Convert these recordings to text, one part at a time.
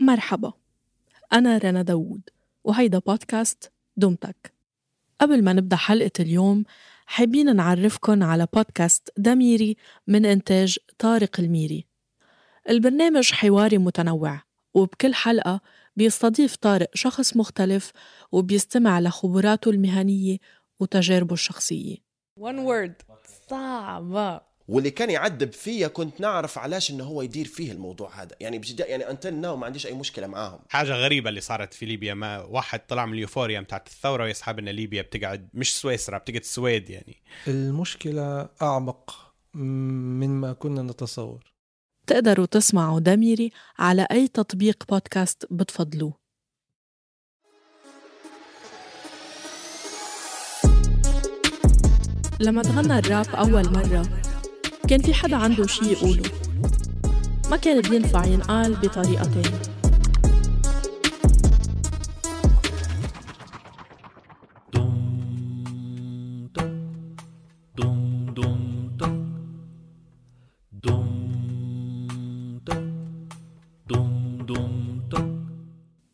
مرحبا. أنا رنا داوود وهيدا بودكاست دمتك. قبل ما نبدأ حلقة اليوم حابين نعرفكن على بودكاست دميري من إنتاج طارق الميري. البرنامج حواري متنوع وبكل حلقة بيستضيف طارق شخص مختلف وبيستمع لخبراته المهنية وتجاربه الشخصية. One word. صعبة. واللي كان يعذب فيا كنت نعرف علاش إنه هو يدير فيه الموضوع هذا. يعني بجد يعني انتل ناو ما عنديش أي مشكلة معاهم. حاجة غريبة اللي صارت في ليبيا ما واحد طلع من اليوفوريا بتاعت الثورة ويسحب إن ليبيا بتقعد مش سويسرا بتقعد السويد يعني. المشكلة أعمق مما كنا نتصور. تقدروا تسمعوا دميري على أي تطبيق بودكاست بتفضلوه. لما تغنى الراب أول مرة كان في حدا عنده شي يقوله. ما كان بينفع ينقال بطريقة تانية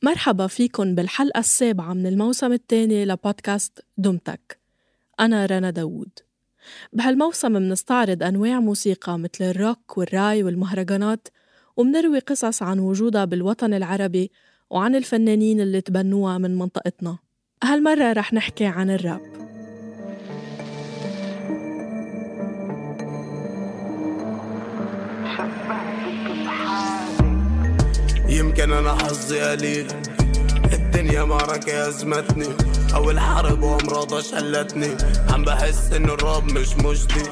مرحبا فيكن بالحلقة السابعة من الموسم الثاني لبودكاست دمتك. أنا رنا داوود. بهالموسم منستعرض أنواع موسيقى مثل الروك والراي والمهرجانات ومنروي قصص عن وجودها بالوطن العربي وعن الفنانين اللي تبنوها من منطقتنا. هالمرة رح نحكي عن الراب. يمكن أنا حظي قليل الدنيا معركة أزمتني أو الحرب وأمراضها شلتني. عم بحس إن الراب مش مجدي.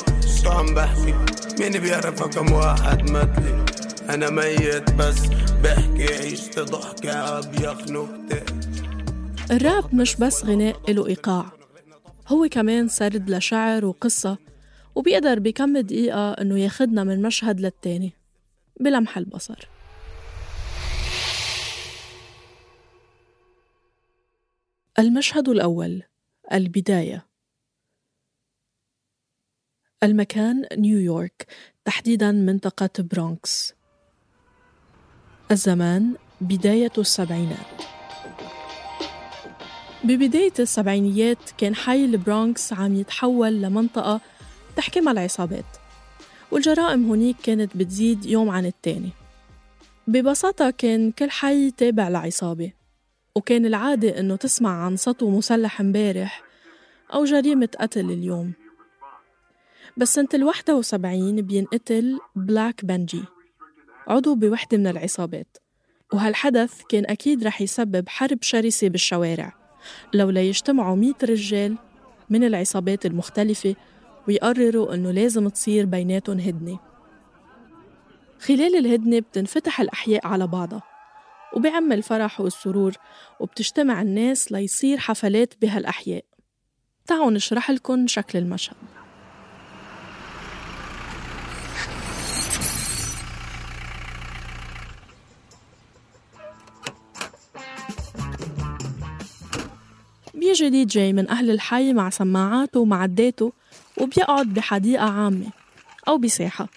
شو عم بحكي؟ مين بيعرف كم واحد متلي أنا ميت بس بحكي عيشت ضحكة أبيخ نكتة. الراب مش بس غناء له إيقاع. هو كمان سرد لشعر وقصة وبيقدر بكم دقيقة إنه ياخدنا من مشهد للتاني. بلمح البصر. المشهد الأول البداية. المكان نيويورك تحديدا منطقة برونكس. الزمان بداية السبعينات. ببداية السبعينيات كان حي البرونكس عم يتحول لمنطقة تحكمها العصابات والجرائم هنيك كانت بتزيد يوم عن التاني. ببساطة كان كل حي تابع لعصابة. وكان العادة إنه تسمع عن سطو مسلح امبارح أو جريمة قتل اليوم. بس سنة الوحدة وسبعين بينقتل بلاك بنجي عضو بوحدة من العصابات. وهالحدث كان أكيد رح يسبب حرب شرسة بالشوارع لولا يجتمعوا مية رجال من العصابات المختلفة ويقرروا إنه لازم تصير بيناتهم هدنة. خلال الهدنة بتنفتح الأحياء على بعضها. وبيعم الفرح والسرور وبتجتمع الناس ليصير حفلات بهالأحياء. تعالوا نشرح لكم شكل المشهد. بيجي دي جي من أهل الحي مع سماعاته ومعداته وبيقعد بحديقة عامة أو بساحة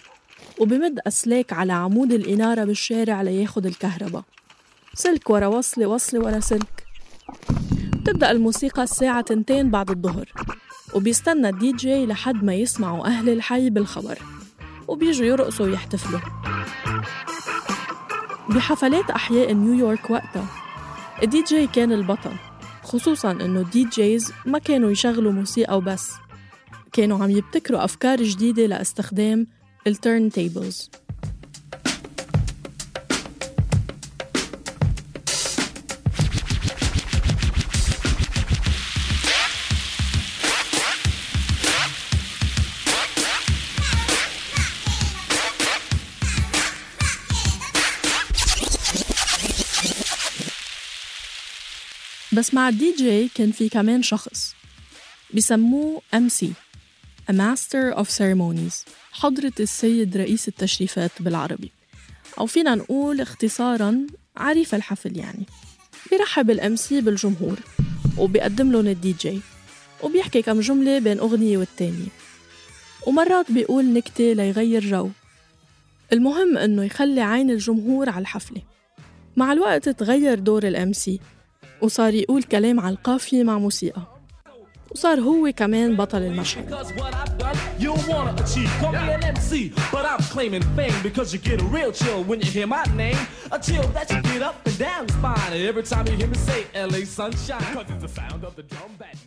وبمد أسلاك على عمود الإنارة بالشارع لياخد الكهرباء. سلك ورا وصلة وصلة ورا سلك. بتبدأ الموسيقى الساعة تنتين بعد الظهر. وبيستنى الدي جي لحد ما يسمعوا أهل الحي بالخبر. وبيجوا يرقصوا ويحتفلوا. بحفلات أحياء نيويورك وقتها الدي جي كان البطل. خصوصا إنه ال DJs ما كانوا يشغلوا موسيقى وبس. كانوا عم يبتكروا أفكار جديدة لاستخدام ال turntables بس مع الدي جي كان في كمان شخص بسموه MC A Master of Ceremonies حضرة السيد رئيس التشريفات بالعربي. أو فينا نقول اختصاراً عريف الحفل يعني. بيرحب ال MC بالجمهور وبيقدم لهم الدي جي وبيحكي كم جملة بين أغنية والتانية. ومرات بيقول نكتة ليغير جو. المهم إنه يخلي عين الجمهور على الحفلة. مع الوقت تغير دور الام سي وصار يقول كلام على القافية مع موسيقى. وصار هو كمان بطل المشهد.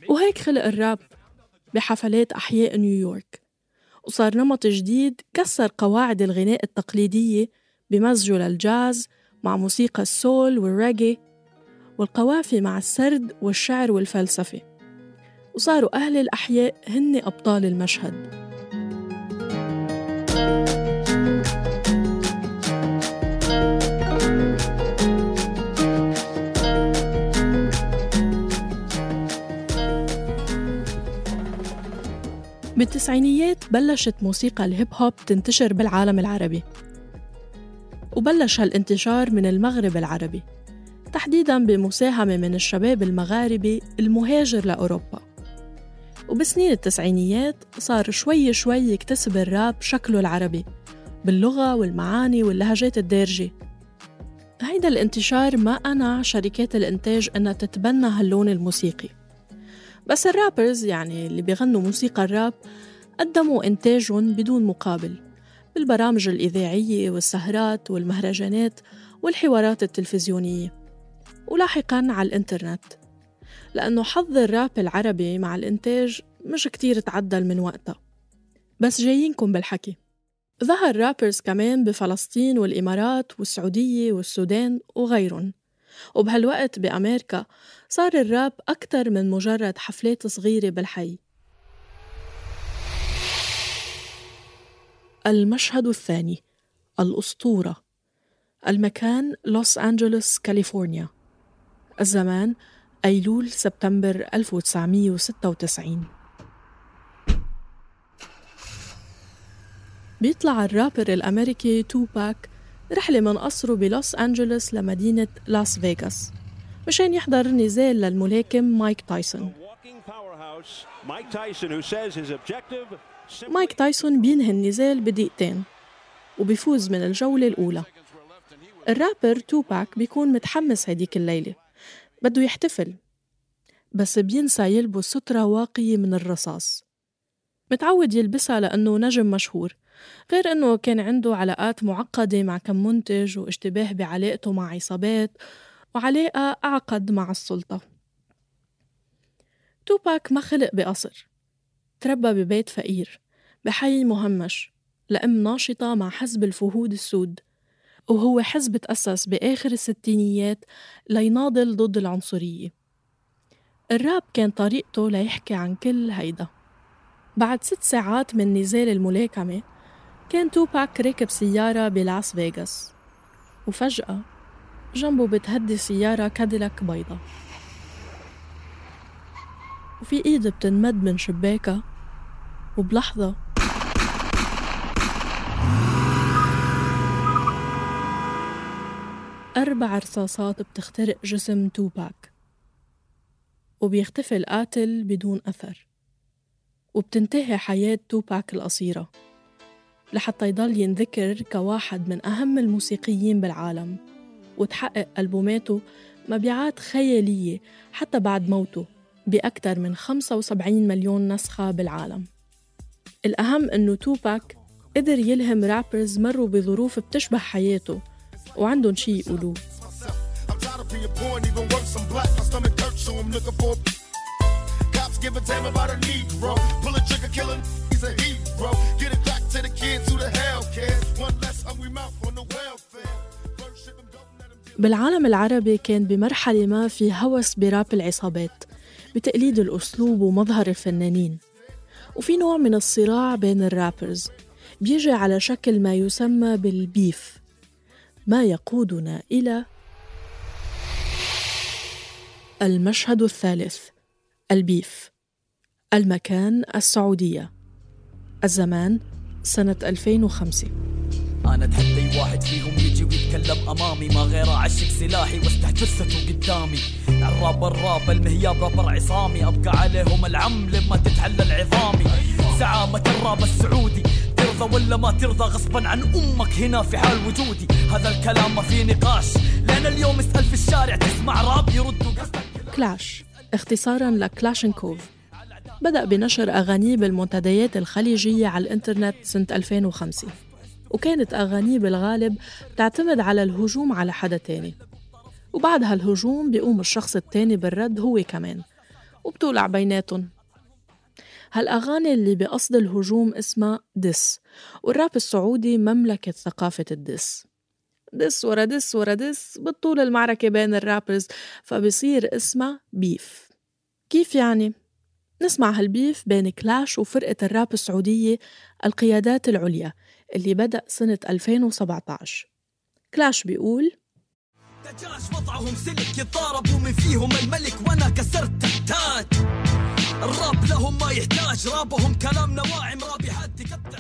وهيك خلق الراب بحفلات أحياء نيويورك وصار نمط جديد كسر قواعد الغناء التقليدية بمزجه للجاز مع موسيقى السول والريجي. والقوافي مع السرد والشعر والفلسفة. وصاروا أهل الأحياء هن أبطال المشهد. بالتسعينيات بلشت موسيقى الهيب هوب تنتشر بالعالم العربي. وبلش هالانتشار من المغرب العربي. تحديداً بمساهمة من الشباب المغاربي المهاجر لأوروبا. وبسنين التسعينيات صار شوي شوي يكتسب الراب شكله العربي باللغة والمعاني واللهجات الدارجة. هيدا الانتشار ما أنع شركات الإنتاج أنها تتبنى هاللون الموسيقي. بس الرابرز يعني اللي بيغنوا موسيقى الراب قدموا إنتاجهم بدون مقابل بالبرامج الإذاعية والسهرات والمهرجانات والحوارات التلفزيونية. ولاحقا على الإنترنت. لأنه حظ الراب العربي مع الإنتاج مش كتير تعدل من وقتها. بس جايينكم بالحكي. ظهر رابرز كمان بفلسطين والإمارات والسعودية والسودان وغيرهم. وبهالوقت بأمريكا صار الراب أكتر من مجرد حفلات صغيرة بالحي. المشهد الثاني الأسطورة. المكان لوس أنجلوس كاليفورنيا. الزمان أيلول سبتمبر 1996 بيطلع الرابر الأمريكي توباك رحلة من قصره بلوس أنجلوس لمدينة لاس فيغاس مشان يحضر نزال للملاكم مايك تايسون. مايك تايسون بينهي النزال بدقيقتين وبيفوز من الجولة الأولى. الرابر توباك بيكون متحمس هديك الليلة. بده يحتفل. بس بينسى يلبس سترة واقية من الرصاص. متعود يلبسها لأنه نجم مشهور غير أنه كان عنده علاقات معقدة مع كم منتج واشتباه بعلاقته مع عصابات وعلاقة أعقد مع السلطة. توباك ما خلق بقصر تربى ببيت فقير بحي مهمش لأم ناشطة مع حزب الفهود السود. وهو حزب تأسس بآخر الستينيات ليناضل ضد العنصرية. الراب كان طريقته ليحكي عن كل هيدا. بعد ست ساعات من نزال الملاكمة كان توباك راكب سيارة بلاس فيغاس. وفجأة جنبه بتهدي سيارة كاديلاك بيضة وفي إيد بتنمد من شباكها وبلحظة أربع رصاصات بتخترق جسم توباك وبيختفي القاتل بدون أثر وبتنتهي حياة توباك القصيرة لحتى يضل ينذكر كواحد من أهم الموسيقيين بالعالم وتحقق ألبوماته مبيعات خيالية حتى بعد موته بأكثر من 75 مليون نسخة بالعالم. الأهم أنه توباك قدر يلهم رابرز مروا بظروف بتشبه حياته وعندهم شي يقولوه. بالعالم العربي كان بمرحلة ما في هوس براب العصابات بتقليد الأسلوب ومظهر الفنانين. وفي نوع من الصراع بين الرابرز بيجي على شكل ما يسمى بالبيف. ما يقودنا إلى المشهد الثالث البيف المكان السعودية. الزمان سنة 2005 أنا اتحدى اي واحد فيهم يجي ويتكلم أمامي ما غير أعشق سلاحي واستح جثته قدامي. الراب الراب المهياب رابر عصامي أبقى عليهم العم لما تتحلل عظامي. زعامة الراب السعودي ولا ما ترضى؟ غصبا عن أمك هنا في حال وجودي. هذا الكلام ما في نقاش. لأن اليوم اسأل في الشارع تسمع راب يردوا قصدك. كلاش. اختصارا لكلاشنكوف بدأ بنشر أغانيه بالمنتديات الخليجية على الإنترنت سنة 2005 وكانت أغانيه بالغالب تعتمد على الهجوم على حدا تاني. وبعد هالهجوم بيقوم الشخص التاني بالرد هو كمان. وبتولع بيناتهم. هالأغاني اللي بقصد الهجوم اسمها دس والراب السعودي مملكة ثقافة الدس دس ورا دس ورا دس بتطول المعركة بين الرابرز فبصير اسمها بيف. كيف يعني؟ نسمع هالبيف بين كلاش وفرقة الراب السعودية القيادات العليا اللي بدأ سنة 2017 كلاش بيقول دجاج وضعهم سلك يتضاربوا من فيهم الملك وأنا كسرت التاج. الراب لهم ما يحتاج رابهم كلام نواعم رابحات تقطع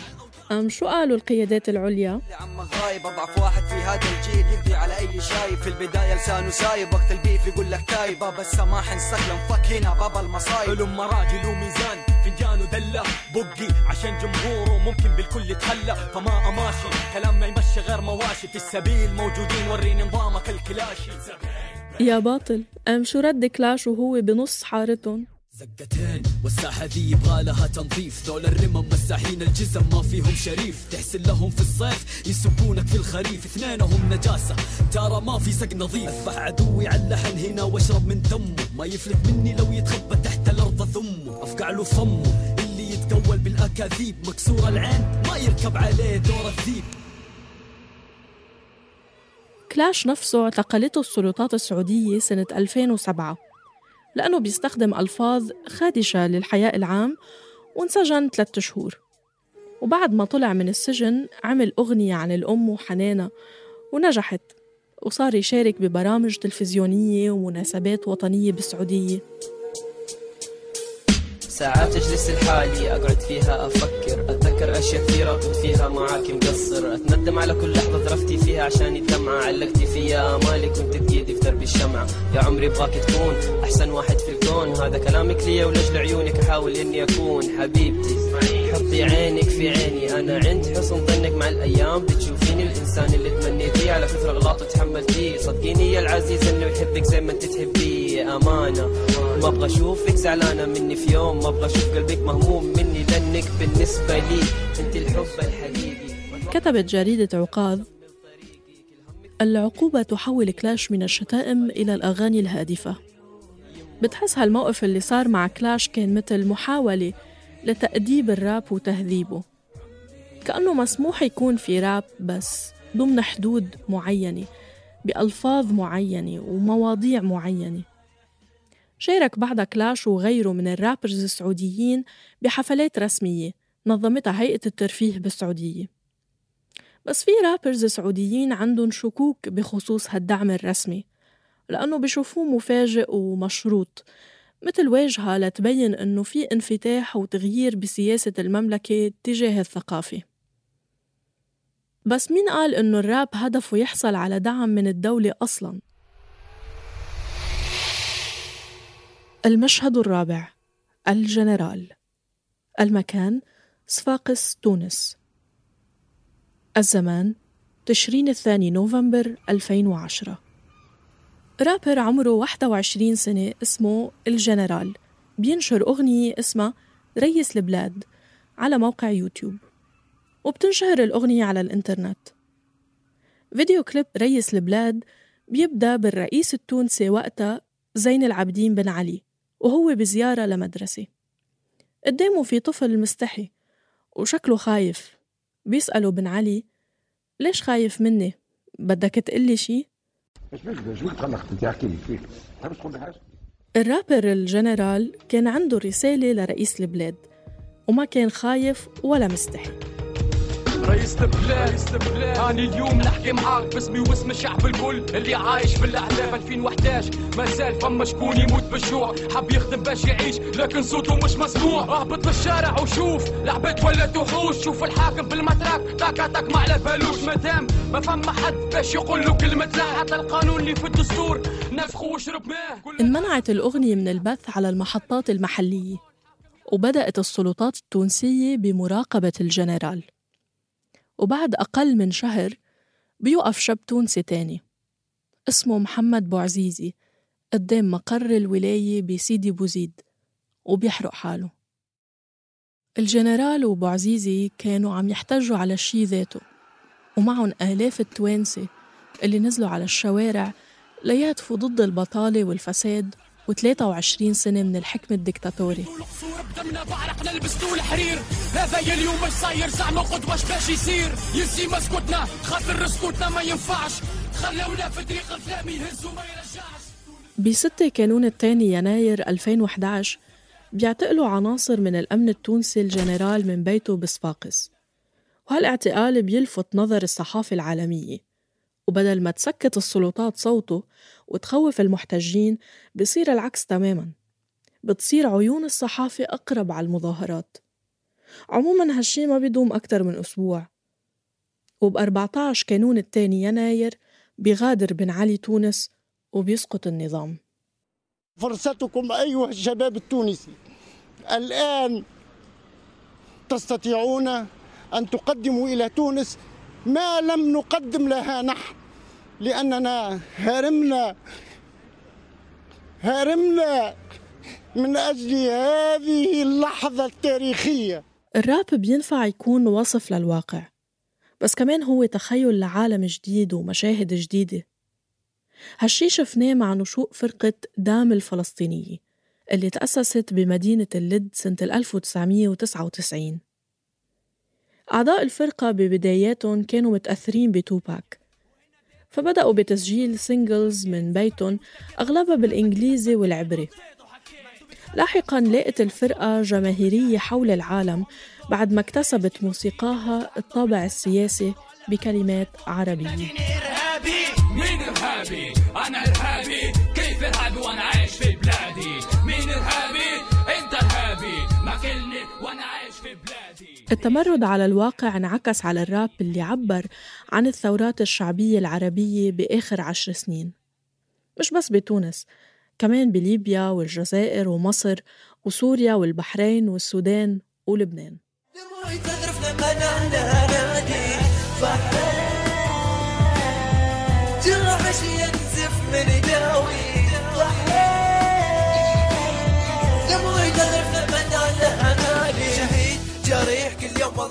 أم شو قالوا القيادات العليا؟ عم غايب أضعف واحد في هذا الجيل يقضي على أي شايب. في البداية لسانه سايب وقت البيف يقول لك تايب. باب السماح انسكلم فك هنا باب المصايب. علم راجل وميزان فنجانه دلة بقي عشان جمهوره ممكن بالكل يتخلى. فما أماشي كلام ما يمشي غير مواشي. في السبيل موجودين وريني نظامك الكلاشي. يا باطل أم شو رد كلاش وهو بنص حارتهم؟ زقتين والساحة ذي يبغى لها تنظيف. ذول الرمم مساحين الجزم ما فيهم شريف. تحسن لهم في الصيف يسبونك في الخريف. اثنينهم نجاسة ترى ما في سق نظيف. أذبح عدوي على اللحن هنا واشرب من دمه. ما يفلت مني لو يتخبى تحت الأرض ثمه أفقع له فمه اللي يتقول بالأكاذيب. مكسور العين ما يركب عليه دور الذيب. كلاش نفسه اعتقلته السلطات السعودية سنة 2007 لأنه بيستخدم ألفاظ خادشة للحياء العام وانسجن ثلاثة شهور. وبعد ما طلع من السجن عمل أغنية عن الأم وحنانها ونجحت وصار يشارك ببرامج تلفزيونية ومناسبات وطنية بالسعودية. ساعات اجلس لحالي أقعد فيها أفكر أشياء كثيرة كنت فيها معاك مقصر. أتندم على كل لحظة ظرفتي فيها عشان الدمعة علقتي فيا أمالي كنت بايدي في درب الشمعة يا عمري ابغاك تكون أحسن واحد في الكون. هذا كلامك لي ولأجل عيونك أحاول إني أكون حبيبتي. حطي عينك في عيني. أنا عند حسن ظنك مع الأيام. بتشوفيني الإنسان اللي تمنيتيه. على كثر اغلاط وتحملتيه صدقيني يا العزيز إنه يحبك زي ما أنت تحبيه. أمانة. ما أبغى اشوفك زعلانة مني في يوم ما أبغى أشوف قلبك مهموم مني لأنك بالنسبة لي أنت الحب الحقيقي. كتبت جريدة عقاذ العقوبة تحول كلاش من الشتائم إلى الأغاني الهادفة. بتحس هالموقف اللي صار مع كلاش كان مثل محاولة لتأديب الراب وتهذيبه. كأنه مسموح يكون في راب بس ضمن حدود معينة بألفاظ معينة ومواضيع معينة. شارك بعدها كلاش وغيره من الرابرز السعوديين بحفلات رسمية نظمتها هيئة الترفيه بالسعودية بس في رابرز سعوديين عندهم شكوك بخصوص هالدعم الرسمي لأنه بشوفوه مفاجئ ومشروط مثل واجهة لتبين إنه في انفتاح وتغيير بسياسة المملكة تجاه الثقافة بس مين قال إنه الراب هدفه يحصل على دعم من الدولة أصلاً؟ المشهد الرابع الجنرال المكان صفاقس تونس. الزمان تشرين الثاني نوفمبر 2010 رابر عمره 21 سنة اسمه الجنرال. بينشر أغنية اسمها ريس البلاد على موقع يوتيوب. وبتنشهر الأغنية على الإنترنت. فيديو كليب رئيس البلاد بيبدأ بالرئيس التونسي وقتها زين العابدين بن علي. وهو بزيارة لمدرسة قدامه في طفل مستحي وشكله خايف بيسأله بن علي ليش خايف مني؟ بدك تقلي شي؟ الرابر الجنرال كان عنده رسالة لرئيس البلاد وما كان خايف ولا مستحي رئيس البلاد. هاني اليوم نحكي معاك باسمي واسم الشعب الكل اللي عايش بالاحلام 2011 ما زال فما شكون يموت بالجوع. حب يخدم باش يعيش لكن صوته مش مسموع. اهبط للشارع وشوف لعبت ولا تحوش شوف الحاكم بالمتراك تاكا تاك ما على بالوش مادام ما فما حد باش يقول له كلمة لا حتى القانون اللي في الدستور. نفخه واشرب ماه انمنعت الأغنية من البث على المحطات المحلية وبدأت السلطات التونسية بمراقبة الجنرال. وبعد أقل من شهر بيوقف شاب تونسي تاني اسمه محمد بوعزيزي قدام مقر الولاية بسيدي بوزيد وبيحرق حاله. الجنرال وبوعزيزي كانوا عم يحتجوا على الشي ذاته ومعهم آلاف التوانسة اللي نزلوا على الشوارع ليهتفوا ضد البطالة والفساد و23 سنة من الحكم الدكتاتوري. بدمنا بعرقنا الحرير هذا اليوم مش صاير زعما قدوة باش يصير مسكوتنا خاطر سكوتنا ما ينفعش خلونا في طريق يرجعش ب 6 كانون الثاني يناير 2011 بيعتقلوا عناصر من الأمن التونسي الجنرال من بيته بصفاقس وهالإعتقال بيلفت نظر الصحافة العالمية. وبدل ما تسكت السلطات صوته وتخوف المحتجين بصير العكس تماما. بتصير عيون الصحافة أقرب على المظاهرات. عموما هالشي ما بيدوم أكتر من أسبوع. وب 14 كانون الثاني يناير بيغادر بن علي تونس وبيسقط النظام. فرصتكم أيها الشباب التونسي. الآن تستطيعون أن تقدموا إلى تونس ما لم نقدم لها نحن لأننا هرمنا هرمنا من أجل هذه اللحظة التاريخية. الراب بينفع يكون وصف للواقع بس كمان هو تخيل لعالم جديد ومشاهد جديدة. هالشي شفناه مع نشوء فرقة دام الفلسطينية اللي تأسست بمدينة اللد سنة 1999 أعضاء الفرقة ببداياتهم كانوا متأثرين بتوباك. فبدأوا بتسجيل سينجلز من بيتهم أغلبها بالإنجليزي والعبري. لاحقا لقت الفرقة جماهيرية حول العالم بعد ما اكتسبت موسيقاها الطابع السياسي بكلمات عربية. التمرد على الواقع انعكس على الراب اللي عبر عن الثورات الشعبية العربية بآخر عشر سنين. مش بس بتونس كمان بليبيا والجزائر ومصر وسوريا والبحرين والسودان ولبنان. جرح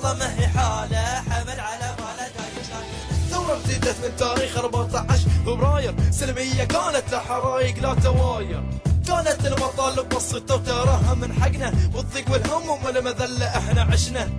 والله ما هي حالة حمل على باله ثورة ابتدت من تاريخ 14 فبراير سلمية كانت لا حرايق لا تواير. كانت المطالب بسيطة وتراها من حقنا والضيق والهموم والمذلة إحنا عشنا.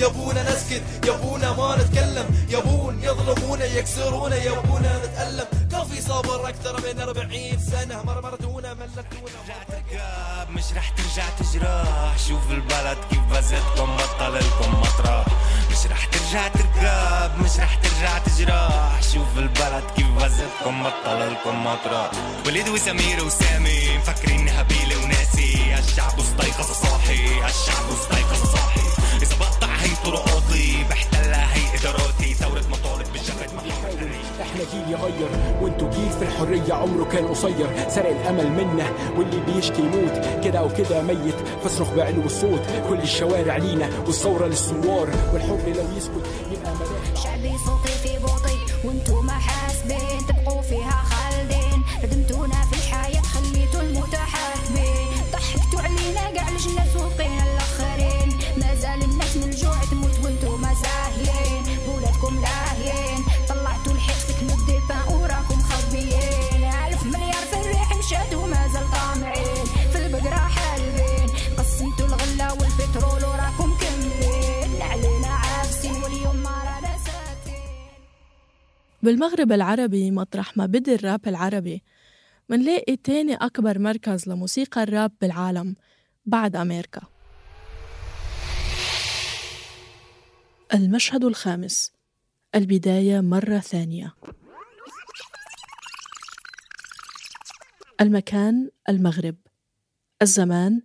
يبونا نسكت يبونا ما نتكلم. يبون يظلمونا يكسرونا يبونا نتألم. كان في صبر أكثر من 40 سنة. مرمرتونا ملتونا ترقاب مش رح ترجع تجرح. شوف البلد كيف بزتكم بطل لكم مطرح مش رح ترجع ترقاب مش رح ترجع تجرح. شوف البلد كيف بزتكم بطل لكم مطرح وليد وسمير وسامي مفكرين هبيلة وناسي. الشعب استيقظ صاحي الشعب استيقظ صاحي. إذا بقطع هي طرقاتي بحتلها هي إداراتي. ثورة مطالب بالجبهة ما إحنا جيل يغير. وانتو جيل في الحرية عمره كان قصير. سرق الأمل منا واللي بيشكي يموت. كده وكده ميت. فاصرخ بعلو الصوت. كل الشوارع لينا والثورة للثوار والحب لو يسكت. بالمغرب العربي مطرح ما بدي الراب العربي. منلاقي تاني أكبر مركز لموسيقى الراب بالعالم بعد أمريكا. المشهد الخامس. البداية مرة ثانية. المكان المغرب. الزمان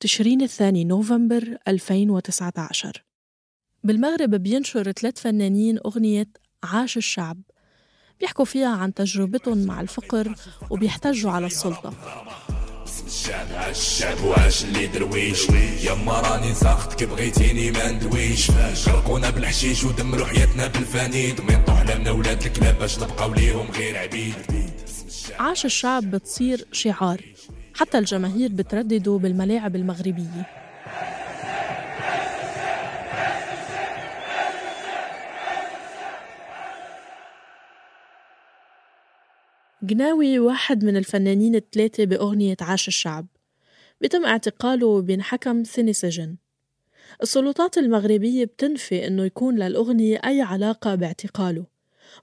تشرين الثاني نوفمبر 2019 بالمغرب بينشر ثلاث فنانين أغنية عاش الشعب. بيحكوا فيها عن تجربتهم مع الفقر وبيحتجوا على السلطة. الشعب عاش الشعب وعاش اللي درويش يما راني بغيتيني ما ندويش غرقونا بالحشيش ودمروا حياتنا ولاد الكلاب باش نبقاو ليهم غير عبيد عاش الشعب بتصير شعار. حتى الجماهير بتردده بالملاعب المغربية. قناوي واحد من الفنانين الثلاثة بأغنية عاش الشعب بيتم اعتقاله وبينحكم سنة سجن. السلطات المغربية بتنفي إنه يكون للأغنية أي علاقة باعتقاله.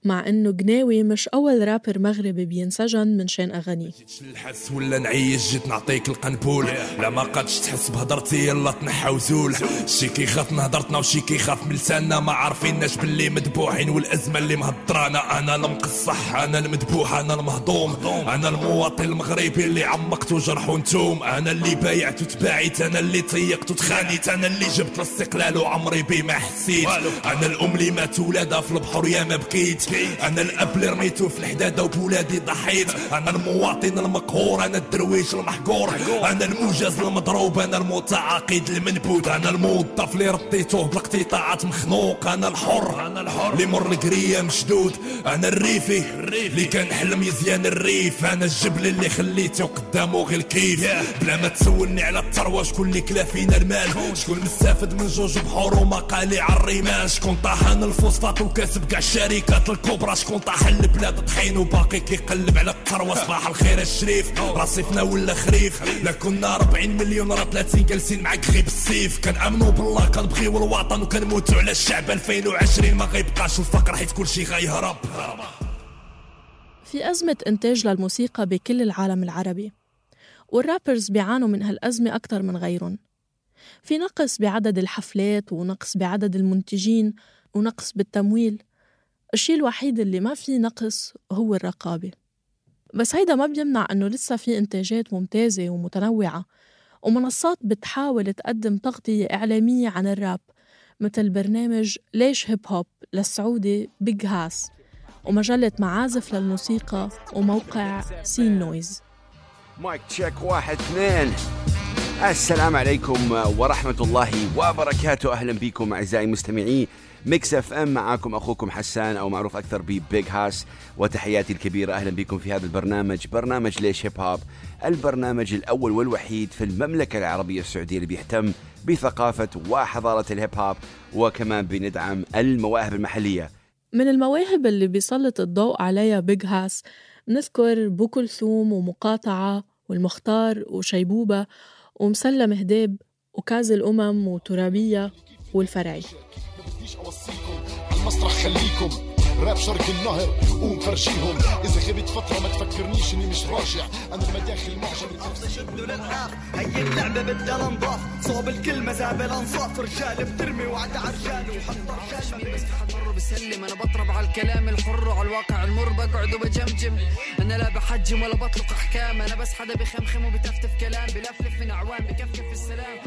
مع إنه قناوي مش أول رابر مغربي بينسجن من شان أغانيه نحس ولا نعيش جيت نعطيك القنبول. لا ما قادش تحس بهضرتي يلا تنحى وزول. شي كيخاف من هضرتنا وشي كيخاف من لساننا. ما عارفيناش باللي مذبوحين والأزمة اللي مهضرانا أنا المقصح أنا المذبوح أنا المهضوم. أنا المواطن المغربي اللي عمقت وجرح ونتوم. أنا اللي بايعت وتباعيت أنا اللي طيقت وتخانيت. أنا اللي جبت الاستقلال وعمري بيه ما حسيت أنا الأم اللي مات ولادها في البحر يا ما بكيت أنا الاب اللي رميته في الحدادة وبولادي ضحيت. أنا المواطن المقهور أنا الدرويش المحقور. أنا الموجز المضروب أنا المتعاقد المنبوذ أنا الموظف اللي رديته بالاقتطاعات مخنوق. أنا الحر أنا الحر. اللي مر القريه مشدود. أنا الريفي اللي كان حلم يزيان الريف. أنا الجبل اللي خليته قدامه غير الكيف. بلا ما تسولني على الثروة شكون اللي كلا فينا المال؟ شكون؟ مستافد من جوج بحور ومقالي على الرمال شكون طاحن الفوسفات وكاسب كاع الشركات الكبرى شكون طاح البلاد؟ طحين وباقي كيقلب على الثروه صباح الخير الشريف. رصيفنا ولا خريف. لا كنا 40 مليون راه 30 جالسين معاك غير بالسيف. كنامنوا بالله كنبغيو الوطن وكنموتوا على الشعب 2020 ما غيبقاش الفقر حيت كلشي غيهرب. في أزمة إنتاج للموسيقى بكل العالم العربي والرابرز بيعانوا من هالأزمة أكتر من غيرهم. في نقص بعدد الحفلات ونقص بعدد المنتجين ونقص بالتمويل. الشيء الوحيد اللي ما فيه نقص هو الرقابة. بس هيدا ما بيمنع إنه لسه في إنتاجات ممتازة ومتنوعة ومنصات بتحاول تقدم تغطية إعلامية عن الراب مثل برنامج ليش هيب هوب للسعودي بيج هاس ومجلة معازف للموسيقى وموقع Scene Noise mic check واحد اثنين. السلام عليكم ورحمة الله وبركاته. أهلا بكم أعزائي المستمعين Mix FM معاكم أخوكم حسان أو معروف أكثر ببيج هاس وتحياتي الكبيرة أهلا بكم في هذا البرنامج. برنامج ليش هيب هوب البرنامج الأول والوحيد في المملكة العربية السعودية اللي بيهتم بثقافة وحضارة الهيب هوب وكمان بندعم المواهب المحلية. من المواهب اللي بيسلط الضوء عليها بيج هاس نذكر بو كلثوم ومقاطعة والمختار وشيبوبة. ومسلم هديب وكاز الأم وترابية والفرعي. على المسرح خليكم. راب شرق النهر قوم فرشيهم. إذا غبت فترة ما تفكرنيش إني مش راجع. أنا المداخل معجب. شدوا للحاق هي اللعبة بدها انضاف صوب الكلمة زابل انصاف رجال بترمي وعد عرجال وحط رجال بس بسلم أنا بطرب على الكلام الحر وعلى الواقع المر. بقعد وبجمجم. أنا لا بحجم ولا بطلق أحكام. أنا بس حدا بخمخم وبتفتف كلام. بلفلف من أعوام بكفكف السلام.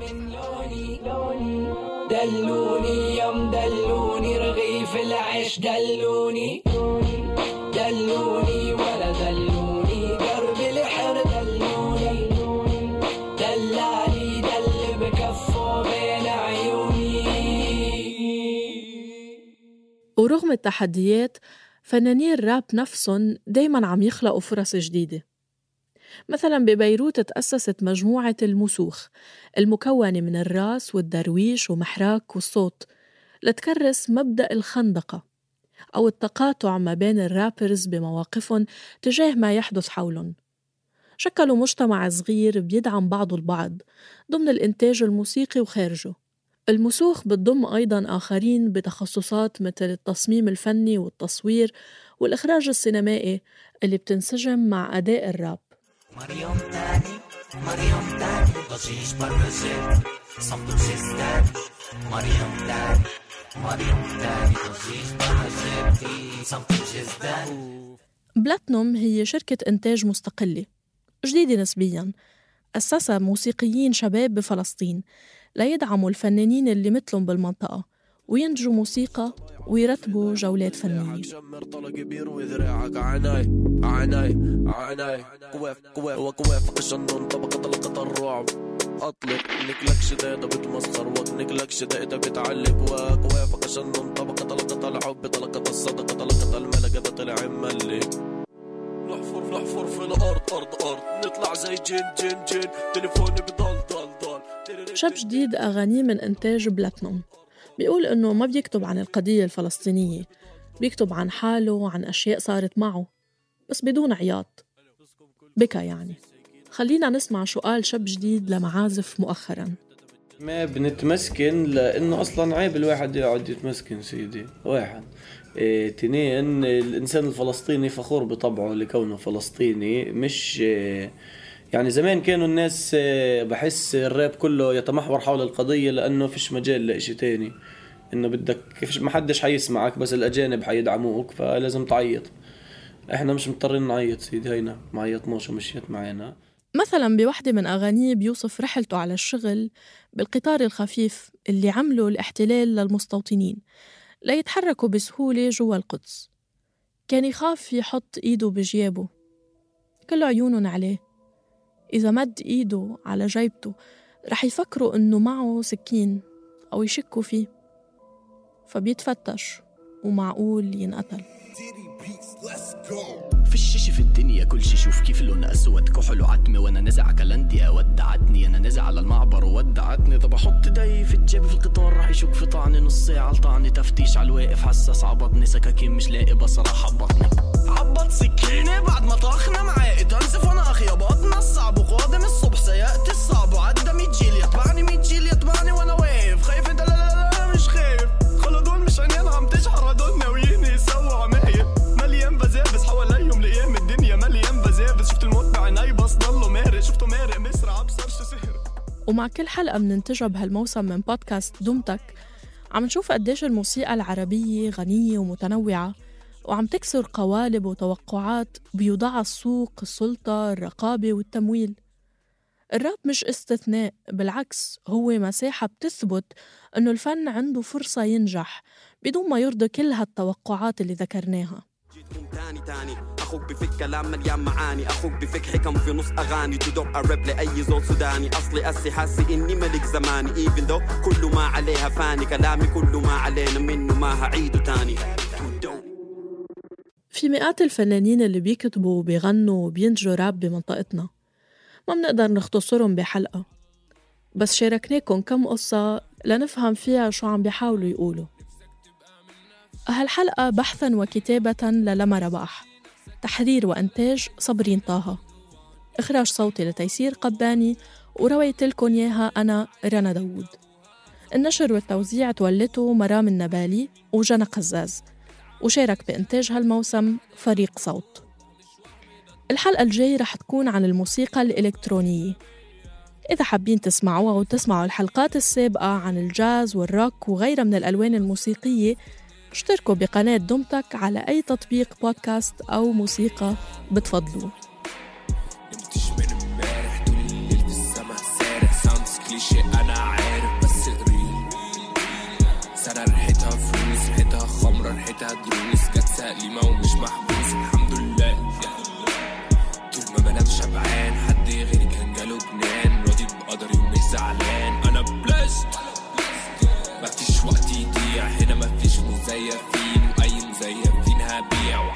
من لوني دلوني يوم دلوني رغيف العيش دلوني. دلوني ولا دلوني. درب الحر دلوني. دلالي دل بكفه بين عيوني. ورغم التحديات فنانين الراب نفسهم دايما عم يخلقوا فرص جديدة. مثلا ببيروت تأسست مجموعة المسوخ المكونة من الراس والدرويش ومحراك والصوت. لتكرس مبدأ الخندقة أو التقاطع ما بين الرابرز بمواقفهم تجاه ما يحدث حولهم. شكلوا مجتمع صغير بيدعم بعضه البعض ضمن الإنتاج الموسيقي وخارجه. المسوخ بتضم أيضا آخرين بتخصصات مثل التصميم الفني والتصوير والإخراج السينمائي اللي بتنسجم مع أداء الراب. مريم تاني مريم تاني ضجيج تاني. بلاتنوم هي شركة إنتاج مستقلة جديدة نسبياً. أسسها موسيقيين شباب بفلسطين ليدعموا الفنانين اللي مثلهم بالمنطقة. وينتجوا موسيقى ويرتبوا جولات فنية. أطلق نكلك شدادة بتمسخر. وقنك لك شدادة بتعلق. وقواف الجنون طبقة لقطة الحب طلقة الصدقة طلقة الملك ده طلع ملك نحفر نحفر في الأرض أرض أرض. نطلع زي جن جن جن. تليفوني بضل ضل ضل شاب جديد أغانيه من إنتاج بلاتنوم. بيقول إنه ما بيكتب عن القضية الفلسطينية بيكتب عن حاله وعن أشياء صارت معه بس بدون عياط. بكى يعني. خلينا نسمع شو قال شاب جديد لمعازف مؤخراً. ما بنتمسكن لإنه أصلا عيب الواحد يقعد يتمسكن سيدي. واحد. إيه تنين الإنسان الفلسطيني فخور بطبعه لكونه فلسطيني مش إيه يعني زمان كانوا الناس إيه بحس الراب كله يتمحور حول القضية لأنه فيش مجال لإشي تاني. إنه بدك ما حدش حيسمعك بس الأجانب حيدعموك فلازم تعيط. إحنا مش مضطرين نعيط سيدي هينا. ما عيطناش ومشيت معنا مثلا بوحدة من أغانيه بيوصف رحلته على الشغل بالقطار الخفيف اللي عمله الاحتلال للمستوطنين ليتحركوا بسهولة جوا القدس. كان يخاف يحط إيده بجيابه. كل عيونهم عليه. إذا مد إيده على جيبته رح يفكروا إنه معه سكين أو يشكوا فيه فبيتفتش. ومعقول ينقتل. في شي في الدنيا كل شي شوف كيف لون أسود. كحل وعتمة وأنا نزع كلنديا ودعتني أنا نزع على المعبر. وودعتني اذا بحط ايدي في الجيب في القطار. راح يشك في طعني نص ساعة. لطعني تفتيش على الواقف. حساس عبطني سكاكين مش لاقي بصراحه حبطني. عبط سكينة. بعد ما طاخنا معاقي تنزف وأنا أخي بطنا الصعب وقادم الصبح سيأتي الصعب. وعدى 100 جيل يتبعني 100 جيل يتبعني ومع كل حلقة بننتجها بهالموسم من بودكاست دومتك عم نشوف قديش الموسيقى العربية غنية ومتنوعة وعم تكسر قوالب وتوقعات بيوضعها السوق السلطة الرقابة والتمويل. الراب مش استثناء بالعكس هو مساحة بتثبت أنه الفن عنده فرصة ينجح بدون ما يرضي كل هالتوقعات اللي ذكرناها. تاني تاني. أخوك بفك كلام مليان معاني. أخوك بفك حكم في نص أغاني. تدق الراب لأي زول سوداني. أصلي أسي حاسي إني ملك زماني. even though كله ما عليها فاني. كلامي كله ما علينا منه. ما هعيده تاني. في مئات الفنانين اللي بيكتبوا وبيغنوا وبينتجوا راب بمنطقتنا. ما بنقدر نختصرهم بحلقة. بس شاركناكم كم قصة لنفهم فيها شو عم بيحاولوا يقولوا. هالحلقة بحثا وكتابة للما رباح تحرير وإنتاج صبرين طه. إخراج صوتي لتيسير قباني. ورويت لكم إياها أنا رنا داوود. النشر والتوزيع تولته مرام النبالي وجنى قزاز. وشارك بإنتاج هالموسم فريق صوت. الحلقة الجاي رح تكون عن الموسيقى الإلكترونية. إذا حابين تسمعوها وتسمعوا الحلقات السابقة عن الجاز والروك وغيرها من الألوان الموسيقية اشتركوا بقناة دمتك على أي تطبيق بودكاست أو موسيقى بتفضلوا كليشيه أنا عارف بس قريب سنة ريحتها فلوس ريحتها خمرة ريحتها دروس جت سليمة ومش محبوس الحمد لله طول ما بنام شبعان حد غيري كان جاله جنان راضي بقدري ومش زعلان أنا بلست مفيش وقت يضيع هنا مفيش مزيفين واي مزيفين هبيع.